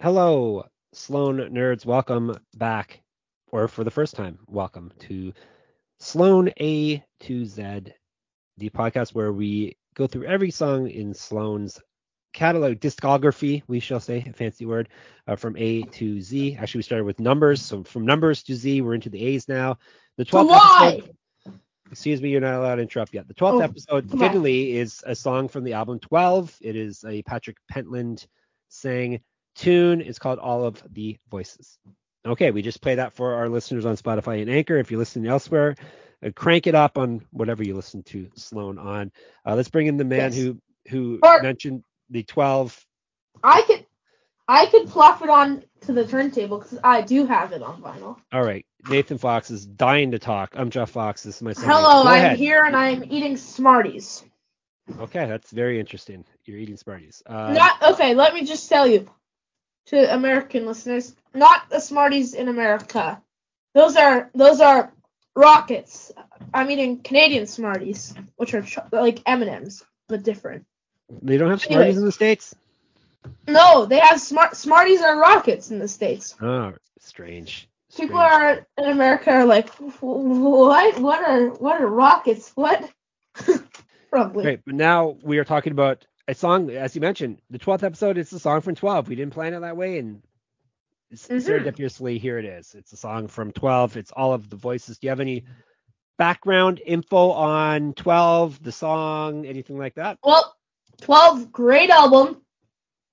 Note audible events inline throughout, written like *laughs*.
Hello, Sloan nerds. Welcome back, or for the first time, welcome to Sloan A to Z, the podcast where we go through every song in Sloan's catalog discography, we shall say, a fancy word, uh, from A to Z. Actually, we started with numbers, so from numbers to Z, we're into the A's now. The 12th episode. Excuse me, you're not allowed to interrupt yet. The 12th Oh, episode, fiddly, is a song from the album 12. It is a Patrick Pentland sang tune. It's called All of the Voices. Okay, we just play that for our listeners on Spotify and Anchor. If you're listening elsewhere, uh, crank it up on whatever you listen to Sloan on. Uh, let's bring in the man Yes. who who Or- mentioned the 12. I could I could plop it on to the turntable because I do have it on vinyl. All right, Nathan Fox is dying to talk. I'm Jeff Fox. This is my son. Hello, I'm ahead. here and I'm eating Smarties. Okay, that's very interesting. You're eating Smarties. Uh, not okay. Let me just tell you, to American listeners, not the Smarties in America. Those are those are rockets. I'm eating Canadian Smarties, which are cho- like M and M's but different. they don't have. Smarties in the states. No, they have smart Smarties are rockets in the states. Oh, strange. People Strange. are in America are like, what? What are what are rockets? What? *laughs* Probably. Great, but now we are talking about a song, as you mentioned, the 12th episode. It's a song from 12. We didn't plan it that way, and Mhm. serendipitously, here it is. It's a song from 12. It's all of the voices. Do you have any background info on 12, the song, anything like that? Well, 12, great album.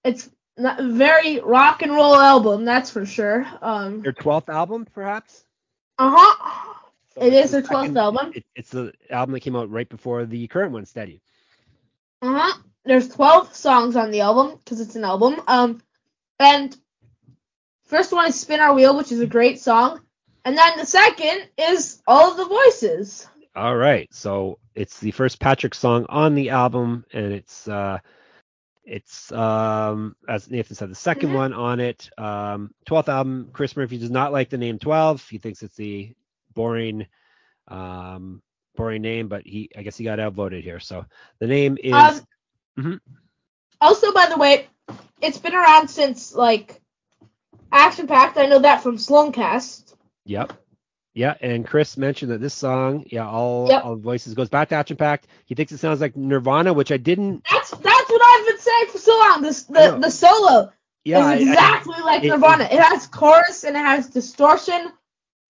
It's not very rock and roll album, that's for sure. Um, Their 12th album, perhaps? uh huh. So it's is the their 12th second- album. It, it's the album that came out right before the current one, Steady. Uh huh. There's 12 songs on the album because it's an album. Um, and first one is Spin Our Wheel, which is a great song. And then the second is All of the Voices. All right. So it's the first Patrick song on the album, and it's uh it's um as Nathan said, the 2nd Mhm. one on it. Um 12th album. Chris Murphy does not like the name 12. He thinks it's the boring um boring name, but he I guess he got outvoted here. So the name is Um, Mhm. Also, by the way, it's been around since like Action Pact. I know that from Sloancast. Yep. Yeah, and Chris mentioned that this song, yeah, all Yep. all voices goes back to Action Pact. He thinks it sounds like Nirvana, which I didn't. That's that's what I've been saying for so long. This the the solo Yeah, I- I- is exactly like it- Nirvana. It, has chorus and it has distortion,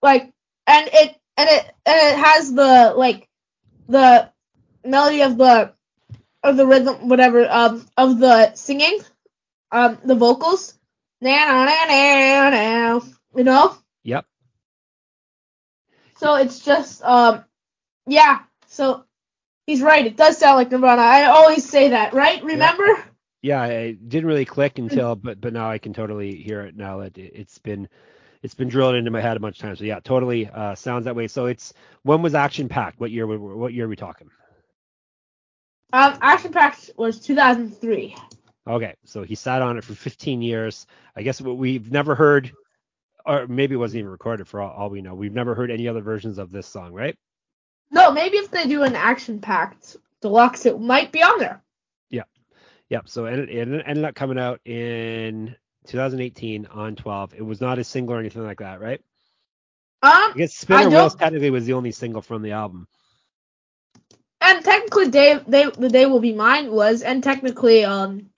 like and it and it and it has the like the melody of the of the rhythm whatever um of the singing um the vocals na na na na na you know Yep. so it's just um yeah so he's right it does sound like Nirvana I always say that right remember yeah, it didn't really click until, but but now I can totally hear it now that it, it's been it's been drilled into my head a bunch of times. So yeah, totally uh, sounds that way. So it's when was Action Pact? What year? were- What year are we talking? Um Action Pact was 2003 Okay, so he sat on it for 15 years. I guess what we've never heard, or maybe it wasn't even recorded for all, all we know. We've never heard any other versions of this song, right? No, maybe if they do an Action Pact deluxe, it might be on there. Yep. Yep. So it, it ended up coming out in 2018 on 12. It was not a single or anything like that, right? I Um, guess Spin Our Wheels technically was the only single from the album. And technically, Day, they, the day will be mine was, and technically, um,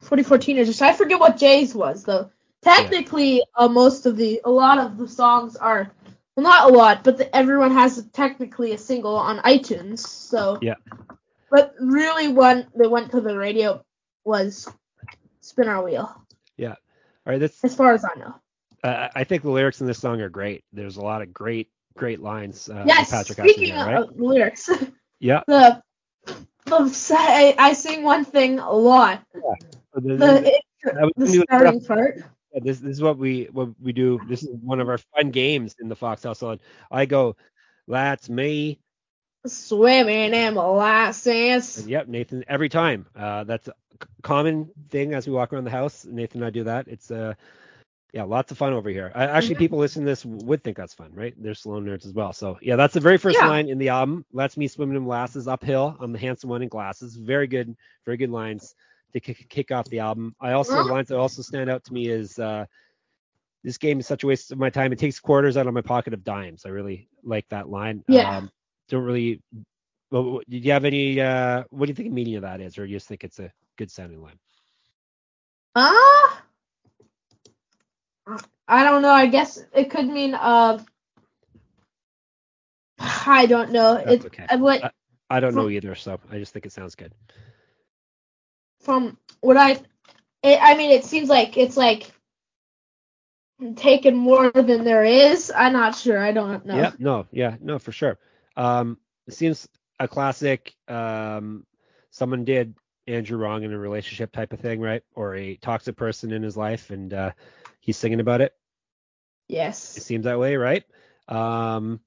44 teenagers. I forget what Jay's was though. Technically, uh, most of the, a lot of the songs are, well, not a lot, but the, everyone has technically a single on iTunes. So Yeah. But really, when they went to the radio was Spin Our Wheel, Yeah. All right. That's as far as I know. uh, I think the lyrics in this song are great. There's a lot of great great lines. Uh, yes. Patrick Speaking right? of lyrics. *laughs* Yeah. the the say I sing one thing a lot. So the- The I the starting part. Yeah, this this is what we what we do. This is one of our fun games in the Fox household. I go, that's me. Swimming in molasses. And yep, Nathan. Every time. Uh, that's a common thing as we walk around the house. Nathan and I do that. It's uh, yeah, lots of fun over here. I, actually, Mhm. people listening to this would think that's fun, right? They're Sloan nerds as well. So yeah, that's the very first Yeah. line in the album. That's me swimming in molasses uphill. I'm the handsome one in glasses. Very good, very good lines. to kick, kick off the album. I also Huh? the lines that also stand out to me is uh, this game is such a waste of my time. It takes quarters out of my pocket of dimes. I really like that line. Yeah. Um, don't really. Well, did you have any? Uh, what do you think the meaning of that is, or you just think it's a good sounding line? Ah. I don't know. I guess it could mean uh. I don't know. That's It okay. uh, what I don't know either, so I just think it sounds good. from what I, it, I mean, it seems like it's like taking more than there is. I'm not sure. I don't know. Yeah, no, yeah, no, for sure. Um, it seems a classic. Um, someone did Andrew wrong in a relationship type of thing, right? Or a toxic person in his life, and uh, he's singing about it. Yes. It seems that way, right? Um,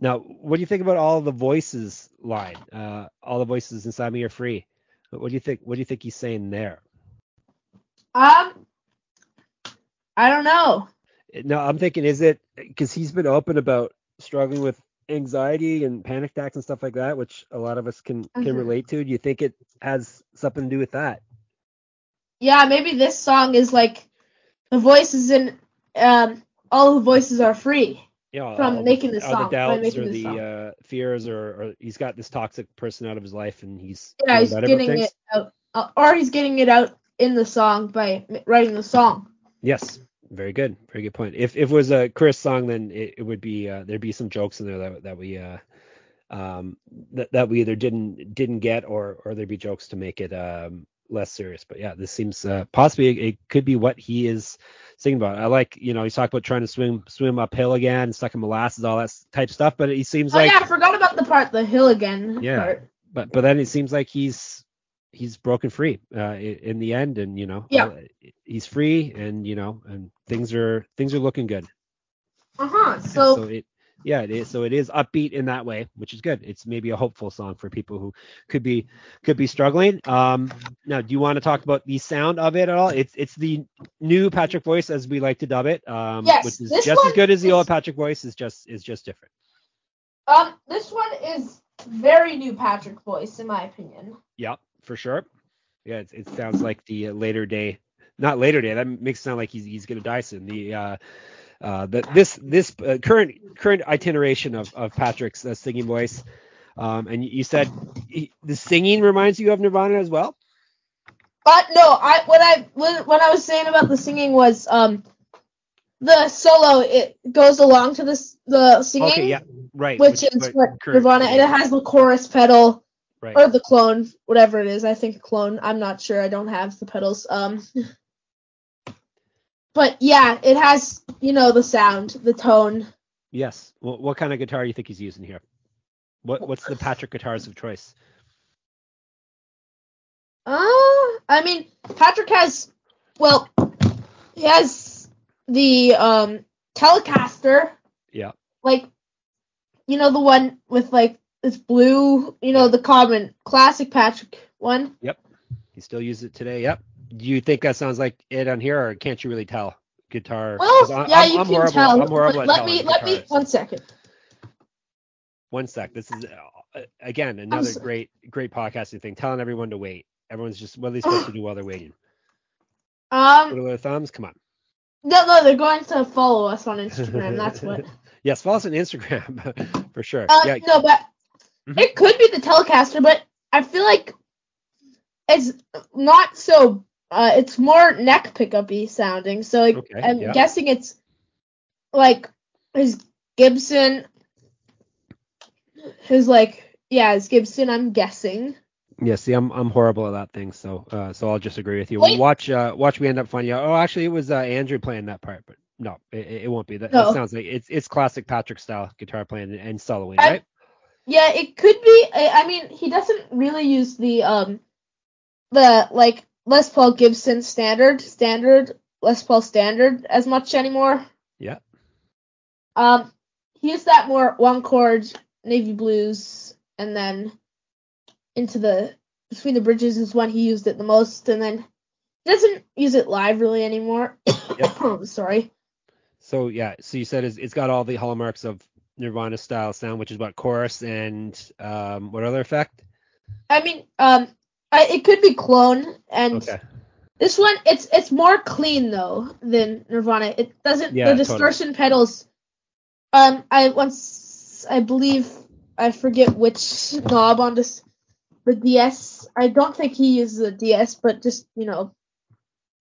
now, what do you think about all the voices line? Uh, all the voices inside me are free. What, do you think? What do you think he's saying there? Um. I don't know. No, I'm thinking, is it because he's been open about struggling with anxiety and panic attacks and stuff like that, which a lot of us can can Mhm. relate to. Do you think it has something to do with that? Yeah, maybe this song is like the voices in um all the voices are free. Know, From making the, song, the doubts or the uh, fears, or, or he's got this toxic person out of his life, and he's Yeah, he's getting it out, uh, or he's getting it out in the song by writing the song. Yes, very good, very good point. If if it was a Chris song, then it, it would be uh, there'd be some jokes in there that that we uh um that, that we either didn't didn't get or or there'd be jokes to make it um less serious. But yeah, this seems uh, possibly it, it could be what he is singing about. I like you know he's talking about trying to swim swim uphill again, stuck in molasses, all that type stuff. But he seems Oh like yeah, I forgot about the part the hill again Yeah. part. but but then it seems like he's he's broken free uh, in the end, and you know Yeah. uh, he's free, and you know and things are things are looking good. Uh huh. Yeah, So, it yeah it is. So it is upbeat in that way which is good. It's maybe a hopeful song for people who could be could be struggling. Um now do you want to talk about the sound of it at all? It's it's the new patrick voice as we like to dub it um Yes, which is just as good as the is- old patrick voice is just is just different. Um, this one is very new Patrick voice in my opinion. yeah for sure. Yeah it, it sounds like the later day not later day that makes it sound like he's he's gonna die soon. The uh uh, the, this this uh, current current iteration of, of Patrick's uh, singing voice, um, and you said he, the singing reminds you of Nirvana as well. But no, I what I what, what I was saying about the singing was um the solo it goes along to this the singing, Okay, yeah, right. which, is what current- Nirvana and it has the chorus pedal right. or the clone, whatever it is. I think clone. I'm not sure. I don't have the pedals. Um, *laughs* but yeah, it has you know the sound, the tone. Yes. What, what kind of guitar do you think he's using here? What what's the Patrick guitars of choice? Uh, I mean, Patrick has, well, he has the um Telecaster, Yeah. like, you know, the one with like this blue, you know, the common classic Patrick one. Yep. He still uses it today. Yep. Do you think that sounds like it on here, or can't you really tell? Guitar. Well, I- yeah, I'm, you I'm can horrible. tell. I'm horrible let me, let me, one second. One sec. This is uh, again another great great podcasting thing. Telling everyone to wait. Everyone's just what are they supposed to do while they're waiting? *sighs* Um, Twiddle their thumbs. Come on. no, no, they're going to follow us on Instagram. That's what. *laughs* yes, follow us on Instagram *laughs* for sure. Uh, yeah, no, but Mhm. it could be the Telecaster, but I feel like it's not so. Uh, it's more neck pickupy sounding. So like, Okay, I'm yeah. guessing it's like his Gibson. His like yeah, his Gibson. I'm guessing. yeah. See, I'm I'm horrible at that thing, so uh, so I'll just agree with you. Wait. Watch uh, watch. We end up finding out. Oh, actually, it was uh, Andrew playing that part, but no, it, it won't be. That, No. that sounds like it's it's classic Patrick style guitar playing and, and soloing, I- right? Yeah, it could be. I, I mean, he doesn't really use the um the like Les Paul Gibson standard standard Les Paul standard as much anymore. Yeah. Um, he used that more one chord navy blues, and then into the between the bridges is when he used it the most, and then he doesn't use it live really anymore. *coughs* Sorry. So yeah, so you said it's, it's got all the hallmarks of Nirvana style sound, which is what chorus and um, what other effect? I mean, um, I, it could be Clone, and Okay. this one it's it's more clean though than Nirvana. It doesn't Yeah, the totally. distortion pedals. Um, I once I believe I forget which knob on this the DS. I don't think he uses a DS, but just you know,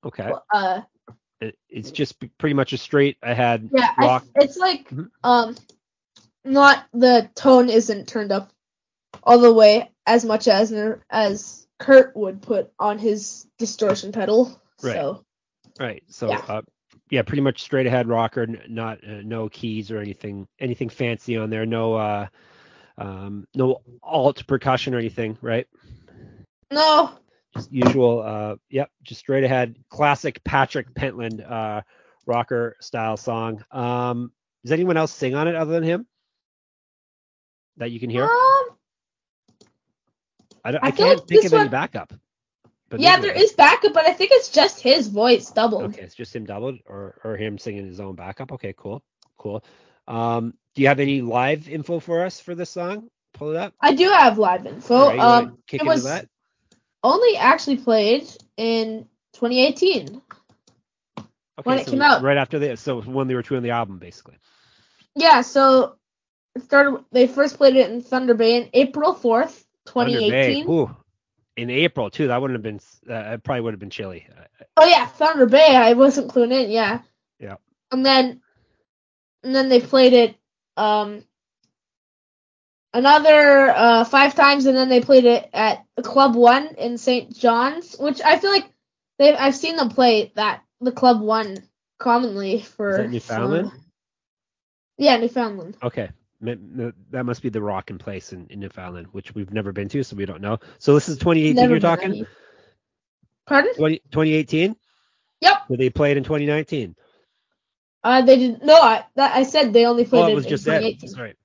Okay. uh, It, it's just pretty much a straight ahead yeah, I, rock. it's like Mhm. um, not the tone isn't turned up all the way as much as as Kurt would put on his distortion pedal. Right. So Right. So Yeah. uh, yeah, pretty much straight ahead rocker, not uh, no keys or anything anything fancy on there. No uh um no alt percussion or anything, right? no, Just usual uh yep, just straight ahead classic Patrick Pentland uh rocker style song. Um does anyone else sing on it other than him? That you can hear? um, I, don't, I I can't like think of any one- backup. But yeah, there is backup, but I think it's just his voice doubled. Okay, it's just him doubled or or him singing his own backup. Okay, cool, cool. Um, do you have any live info for us for this song? Pull it up. I do have live info. Right, um, it was that. only actually played in 2018. Okay, when it so came out. right after this, so when they were touring the album, basically. Yeah, so it started. They first played it in Thunder Bay in April 4th, Thunder Bay, 2018. ooh, in April too. That wouldn't have been. Uh, it probably would have been chilly. Uh, Oh yeah, Thunder Bay. I wasn't cluing in. Yeah. Yeah. And then, and then they played it um another uh five times, and then they played it at Club One in St. John's, which I feel like they I've seen them play that the Club One commonly for Newfoundland? some- yeah, Newfoundland. Okay. That must be the Rock in place in, in Newfoundland, which we've never been to, so we don't know. So this is 2018. Never you're talking any. Pardon? 20, 2018. Yep. Did they play it in 2019? Uh, they didn't. no. I that I said they only played Oh, it was in just that. 2018. That's right.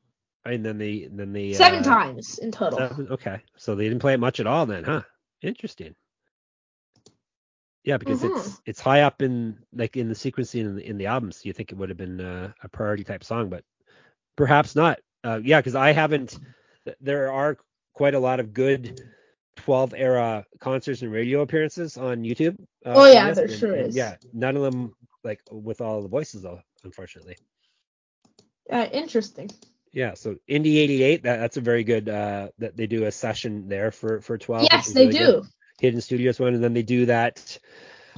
And then the then the Seven uh, times in total. seven- okay, so they didn't play it much at all then, huh? Interesting. Yeah, because Mhm. it's it's high up in like in the sequencing in the, in the album, so you think it would have been uh, a priority type song, but perhaps not. Uh, yeah, because I haven't. There are quite a lot of good 12 era concerts and radio appearances on YouTube. Uh, Oh, yeah, there and- sure and is. Yeah, none of them like with all the voices though, unfortunately. Uh, interesting. Yeah, so Indie 88, that, that's a very good uh that they do a session there for for 12. yes, they really good. do. Hidden Studios one, and then they do that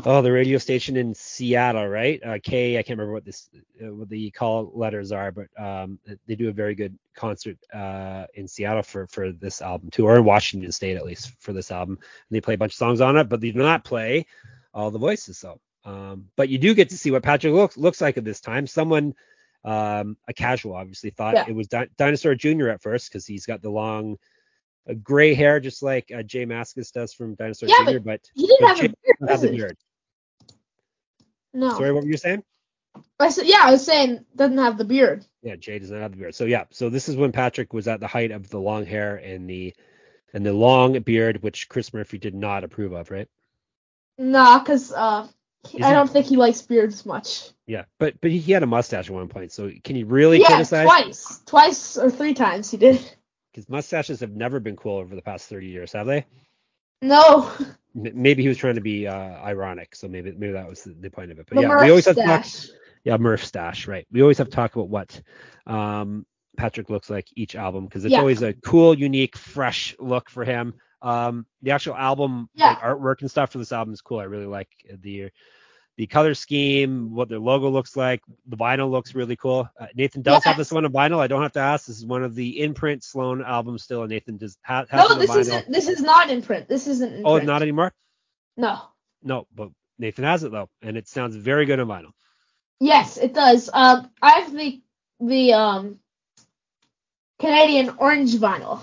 oh the radio station in Seattle, right? Uh, K, I can't remember what this uh, what the call letters are, but um they do a very good concert uh in Seattle for for this album too, or in Washington State at least for this album. And they play a bunch of songs on it, but they do not play all the voices. So, um, but you do get to see what Patrick looks looks like at this time. Someone um, a casual obviously thought Yeah. it was Di- Dinosaur Jr. at first because he's got the long uh, gray hair just like uh, J Mascis does from Dinosaur Yeah, Jr. But, He didn't but have Jay a beard. have the beard. No. Sorry, what were you saying? I said, yeah, I was saying doesn't have the beard. Yeah, Jay does not have the beard. So yeah, so this is when Patrick was at the height of the long hair and the and the long beard, which Chris Murphy did not approve of, right? Nah, cause uh, I don't think he likes beards much. Yeah, but but he had a mustache at one point. So can you really yeah, criticize? twice, twice or three times he did. *laughs* Because mustaches have never been cool over the past 30 years, have they? No, *laughs* Maybe he was trying to be uh, ironic, so maybe maybe that was the, the point of it. But the yeah, we always have to talk. Yeah, Murph stash, right? We always have to talk about what um, Patrick looks like each album because it's Yeah. always a cool, unique, fresh look for him. Um, the actual album Yeah. like, artwork and stuff for this album is cool. I really like the the color scheme, what their logo looks like. The vinyl looks really cool. Uh, Nathan does have this one on vinyl. I don't have to ask. This is one of the imprint Sloan albums still, and Nathan does ha- has No, this isn't. This is not in print. This isn't in oh, print. not anymore. No. No, but Nathan has it though, and it sounds very good on vinyl. Yes, it does. Um, I have the the um Canadian orange vinyl,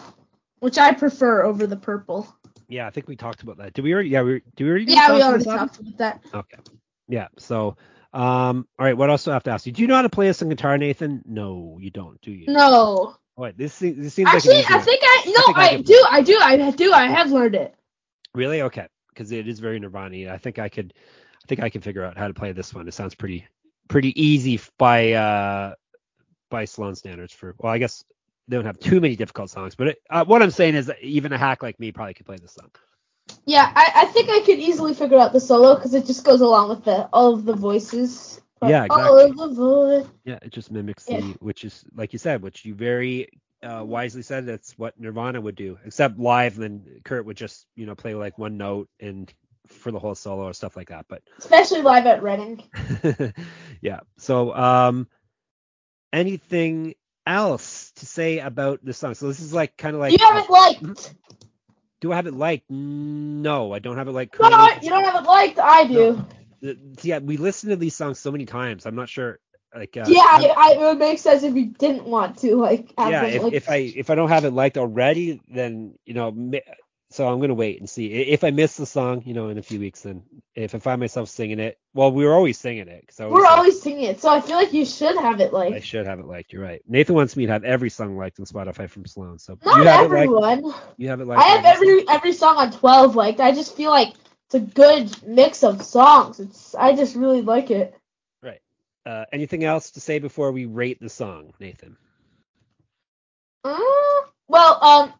which I prefer over the purple. Yeah, I think we talked about that. Did we already? Yeah, we did we already? Yeah, we already talked about that. Okay. Yeah. So, um, all right. What else do I have to ask you? Do you know how to play some guitar, Nathan? No, you don't, do you? No, Wait, this this seems actually, like I think I no, I I, can do, I do, I do, I have learned it. Really? Okay. Because it is very Nirvana. I think I could, I think I can figure out how to play this one. It sounds pretty, pretty easy by uh by Sloan standards. For well, I guess they don't have too many difficult songs. But it, uh, what I'm saying is, that even a hack like me probably could play this song. Yeah, I, I think I could easily figure out the solo because it just goes along with the all of the voices. Yeah, All of the voice. Yeah, it just mimics Yeah. the, which is like you said, which you very uh, wisely said. That's what Nirvana would do, except live. Then Kurt would just, you know, play like one note and for the whole solo or stuff like that. But *laughs* Especially live at Reading. yeah. So, um, anything else to say about this song? So this is like kind of like, you haven't liked. Do I have it liked? No, I don't have it like. No, you don't have it liked. I do. The- Yeah, we listen to these songs so many times. I'm not sure. Like, uh, yeah, I, I, it would make sense if you didn't want to like. Have yeah if, like, if i if i don't have it liked already then you know so i'm gonna wait and see if i miss the song you know in a few weeks then if i find myself singing it well we were always singing it so we're always singing it, so I feel like you should have it liked. i should have it liked you're right nathan wants me to have every song liked on spotify from sloan so Not you have it liked everyone. you have it liked I have every every song on twelve liked. I just feel like it's a good mix of songs. It's I just really like it. Right. Uh, anything else to say before we rate the song nathan Uh, well, um,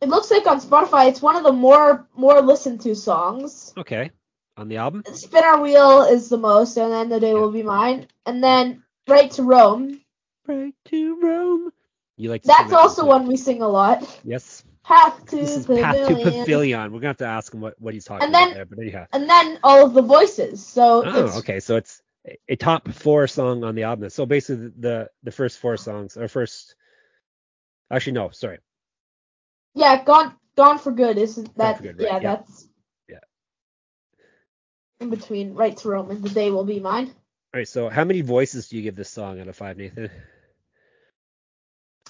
it looks like on Spotify it's one of the more more listened to songs. okay on the album Spin Our Wheel is the most, and then The Day Will Be Mine, and then Right to Rome. right to rome you like to That's that also one we sing a lot. yes Path to this is path to Pavilion. pavilion we're gonna have to ask him what, what he's talking And about there but anyhow And then all of the voices. So Oh, okay. So it's a- top four song on the album. So basically, the the first four songs, or first, actually no, sorry, yeah, Gone Gone for Good Isn't that? Good, right, yeah, yeah. that's Yeah. in between Right to Rome and The Day Will Be Mine. all right. So how many voices do you give this song out of five, Nathan?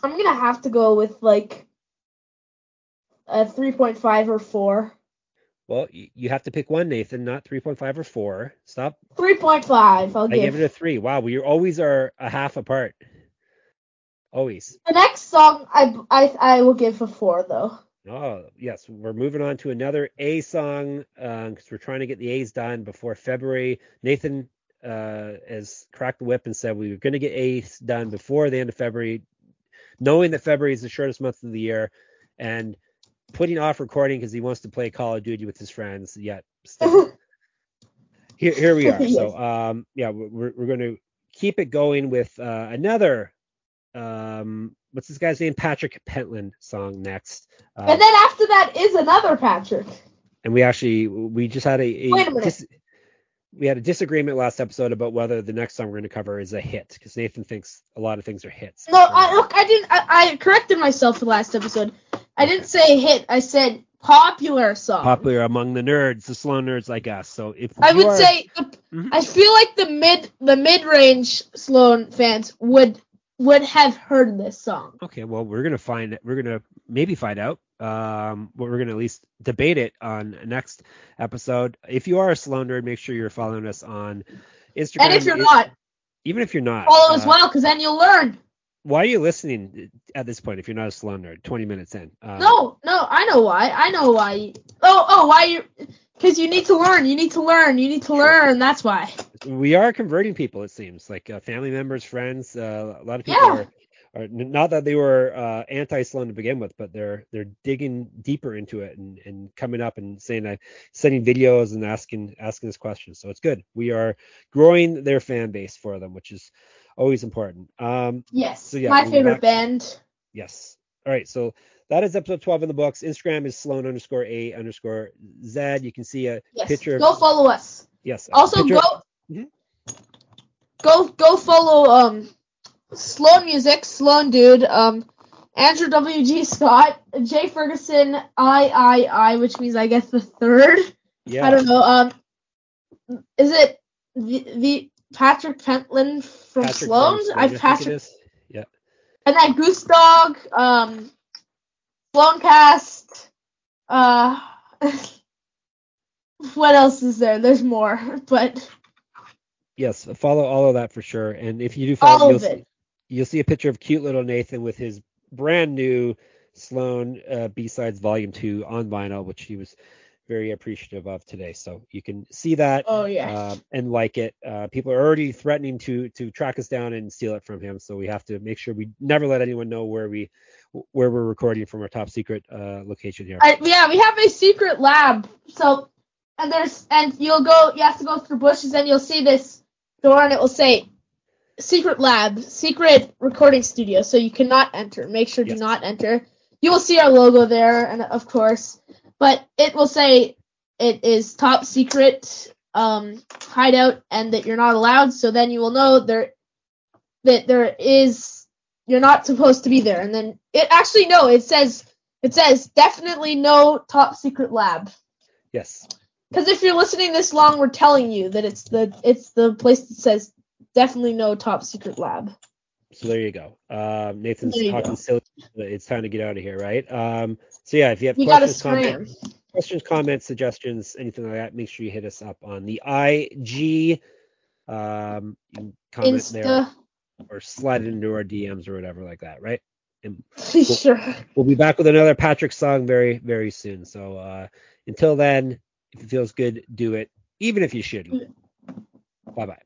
I'm gonna have to go with like a 3.5 or 4. Well, you, you have to pick one, Nathan, not three point five or four. Stop. 3.5. I'll I give. it a three. Wow, we always are a half apart. Always. The next song I I I will give a 4 though. Oh yes, we're moving on to another A song because we're trying to get the A's done before February. Nathan uh, has cracked the whip and said we were going to get A's done before the end of February, knowing that February is the shortest month of the year, and putting off recording because he wants to play Call of Duty with his friends. Yet still, *laughs* here, here we are. *laughs* So um, yeah, we're we're going to keep it going with uh, another. Um, what's this guy's name? Patrick Pentland song next. Uh, and then after that is another Patrick. and we actually we just had a, a Wait a minute. dis- we had a disagreement last episode about whether the next song we're going to cover is a hit because Nathan thinks a lot of things are hits. No, I look, I didn't. I, I corrected myself for last episode. I didn't say hit. I said popular song. popular among the nerds, the Sloan nerds like us. So if I would are- say Mhm. I feel like the mid the mid range Sloan fans would would have heard this song. okay, well we're gonna find we're gonna maybe find out. Um, but we're gonna at least debate it on next episode. If you are a Sloan nerd, make sure you're following us on Instagram. And if you're not, even if you're not, follow as uh, well, because then you'll learn. Why are you listening at this point if you're not a Sloan nerd? 20 minutes in. Uh, No, no, I know why. I know why. Oh, oh, why you? Because you need to learn. You need to learn. You need to learn. That's why. We are converting people it seems like uh, family members friends uh, a lot of people Yeah. are, are not that they were uh, anti-sloan to begin with but they're they're digging deeper into it and, and coming up and saying uh, sending videos and asking asking this question. so it's good we are growing their fan base for them which is always important um Yes. So, yeah, my favorite back- band. yes all right so that is episode 12 in the books instagram is sloan underscore a underscore z you can see a Yes. picture Go follow us. yes Also, go. Mhm. Go go follow um Sloan Music, Sloan Dude, um Andrew W G Scott, Jay Ferguson, I I I, which means I guess the third. yeah I don't know. Um, is it the, the Patrick Pentland from Patrick Sloan's? Sloan, I Patrick, yeah and that Goose Dog, um, Sloancast. Uh, *laughs* what else is there? There's more, *laughs* but Yes, follow all of that for sure. And if you do all follow, you'll of see, you'll see a picture of cute little Nathan with his brand new Sloan uh, B-sides Volume Two on vinyl, which he was very appreciative of today. So you can see that Oh yeah. uh, and like it. Uh, people are already threatening to to track us down and steal it from him. So we have to make sure we never let anyone know where we where we're recording from our top secret uh, location here. I, yeah, we have a secret lab. So, and there's, and you'll go, you have to go through bushes, and you'll see this door, and it will say secret lab, secret recording studio. So you cannot enter. Make sure Yes. do not enter. You will see our logo there, and of course, but it will say it is top secret um, hideout, and that you're not allowed. So then you will know there that there is you're not supposed to be there. And then it actually no, it says it says definitely no top secret lab. yes. Because if you're listening this long, we're telling you that it's the it's the place that says definitely no top secret lab. So there you go. Um, Nathan's you talking go. silly. but It's time to get out of here, right? Um, so yeah, if you have You questions, comments, questions, comments, suggestions, anything like that, make sure you hit us up on the IG. Um, you can comment there or slide it into our DMs or whatever like that, right? And *laughs* sure. we'll be back with another Patrick song very, very soon. So uh, until then, if it feels good, do it, even if you shouldn't. Bye bye.